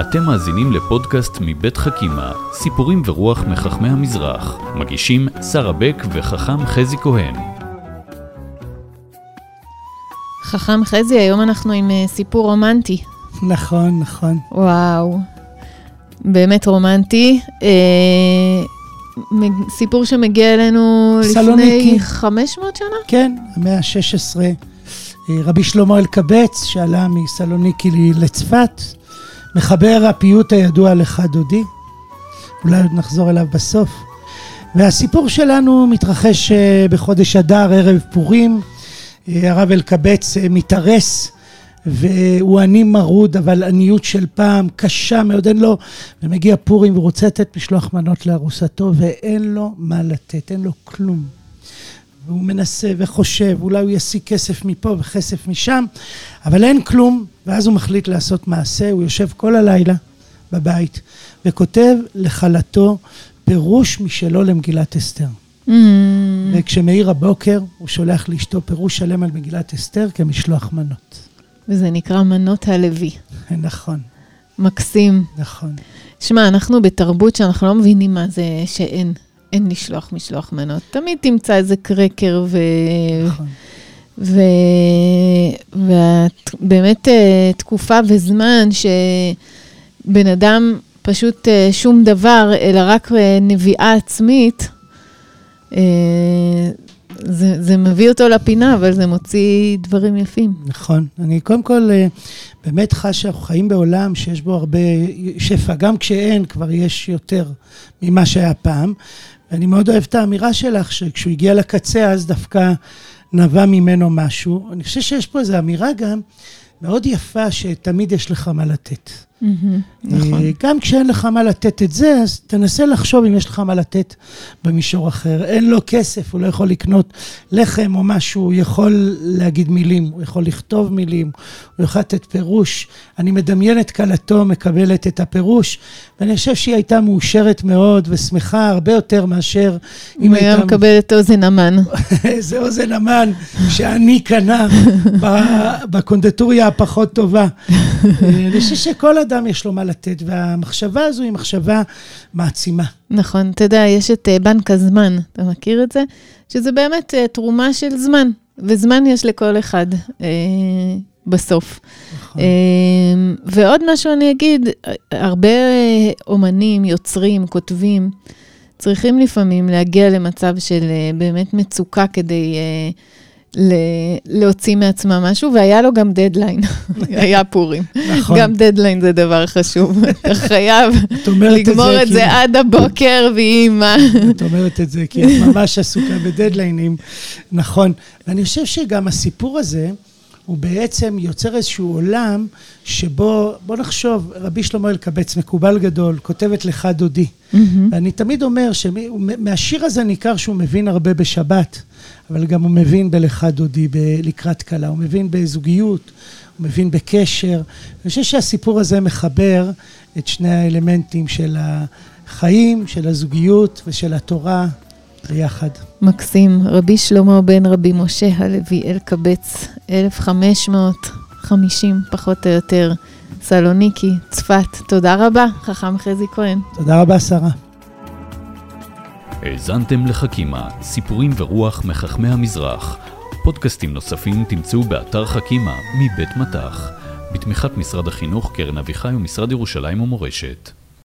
אתם מאזינים לפודקאסט מבית חכימה, סיפורים ורוח מחכמי המזרח. מגישים שרה בק וחכם חזי כהן. חכם חזי, היום אנחנו עם אה, סיפור רומנטי. נכון, נכון. וואו, באמת רומנטי. אה, מג- סיפור שמגיע אלינו סלוניקי. לפני 500 שנה? כן, המאה ה-16, רבי שלמה אלקבץ, שעלה מסלוניקי לצפת, מחבר הפיוט הידוע לך דודי, אולי עוד נחזור אליו בסוף. והסיפור שלנו מתרחש אה, בחודש אדר, ערב פורים. אה, הרב אלקבץ אה, מתארס, והוא עני מרוד, אבל עניות של פעם, קשה מאוד, אין לו, ומגיע פורים והוא רוצה לתת משלוח מנות לארוסתו, ואין לו מה לתת, אין לו כלום. והוא מנסה וחושב, אולי הוא ישיג כסף מפה וכסף משם, אבל אין כלום, ואז הוא מחליט לעשות מעשה, הוא יושב כל הלילה בבית, וכותב לכלתו פירוש משלו למגילת אסתר. Mm, וכשמאיר הבוקר, הוא שולח לאשתו פירוש שלם על מגילת אסתר כמשלוח מנות. וזה נקרא מנות הלוי. נכון, מקסים. נכון. שמע, אנחנו בתרבות שאנחנו לא מבינים מה זה שאין. אין לשלוח משלוח מנות. תמיד תמצא איזה קרקר ו... נכון. ובאמת תקופה וזמן שבן אדם פשוט אה, שום דבר, אלא רק אה, נביאה עצמית, אה, זה, זה מביא אותו לפינה, אבל זה מוציא דברים יפים. נכון. אני קודם כל אה, באמת חש שאנחנו חיים בעולם שיש בו הרבה שפע. גם כשאין, כבר יש יותר ממה שהיה פעם. ואני מאוד אוהב את האמירה שלך, שכשהוא הגיע לקצה, אז דווקא נבע ממנו משהו. אני חושב שיש פה איזו אמירה גם מאוד יפה, שתמיד יש לך מה לתת. נכון. אה, גם כשאין לך מה לתת את זה, אז תנסה לחשוב אם יש לך מה לתת במישור אחר. אין לו כסף, הוא לא יכול לקנות לחם או משהו, הוא יכול להגיד מילים, הוא יכול לכתוב מילים, הוא יכול לתת פירוש. אני מדמיין את כלתו מקבלת את הפירוש, ואני חושב שהיא הייתה מאושרת מאוד ושמחה הרבה יותר מאשר אם היה מקבל את אוזן המן. איזה אוזן המן שאני קנה בקונדטוריה הפחות טובה. אה, אני חושב שכל אדם יש לו מה לתת, והמחשבה הזו היא מחשבה מעצימה. נכון, אתה יודע, יש את אה, בנק הזמן, אתה מכיר את זה? שזה באמת אה, תרומה של זמן, וזמן יש לכל אחד אה, בסוף. נכון. אה, ועוד משהו אני אגיד, הרבה אומנים, יוצרים, כותבים, צריכים לפעמים להגיע למצב של באמת מצוקה כדי להוציא מעצמם משהו, והיה לו גם דדליין, היה פורים. נכון. גם דדליין זה דבר חשוב, אתה חייב לגמור את זה עד הבוקר, ויהי מה. את אומרת את זה, כי את ממש עסוקה בדדליינים. נכון. ואני חושב שגם הסיפור הזה, הוא בעצם יוצר איזשהו עולם שבו, בוא נחשוב, רבי שלמה אלקבץ, מקובל גדול, כותבת לך דודי. ואני תמיד אומר שמהשיר הזה ניכר שהוא מבין הרבה בשבת, אבל גם הוא מבין בלך דודי, לקראת כלה, הוא מבין בזוגיות, הוא מבין בקשר. אני חושב שהסיפור הזה מחבר את שני האלמנטים של החיים, של הזוגיות ושל התורה ביחד. מקסים, רבי שלמה בן רבי משה הלוי אלקבץ, 1550 פחות או יותר, סלוניקי, צפת. תודה רבה, חכם חזי כהן. תודה רבה, שרה. האזנתם לחכימה, סיפורים ורוח מחכמי המזרח. פודקאסטים נוספים תמצאו באתר חכימה מבית מטח, בתמיכת משרד החינוך, קרן אביחי ומשרד ירושלים ומורשת.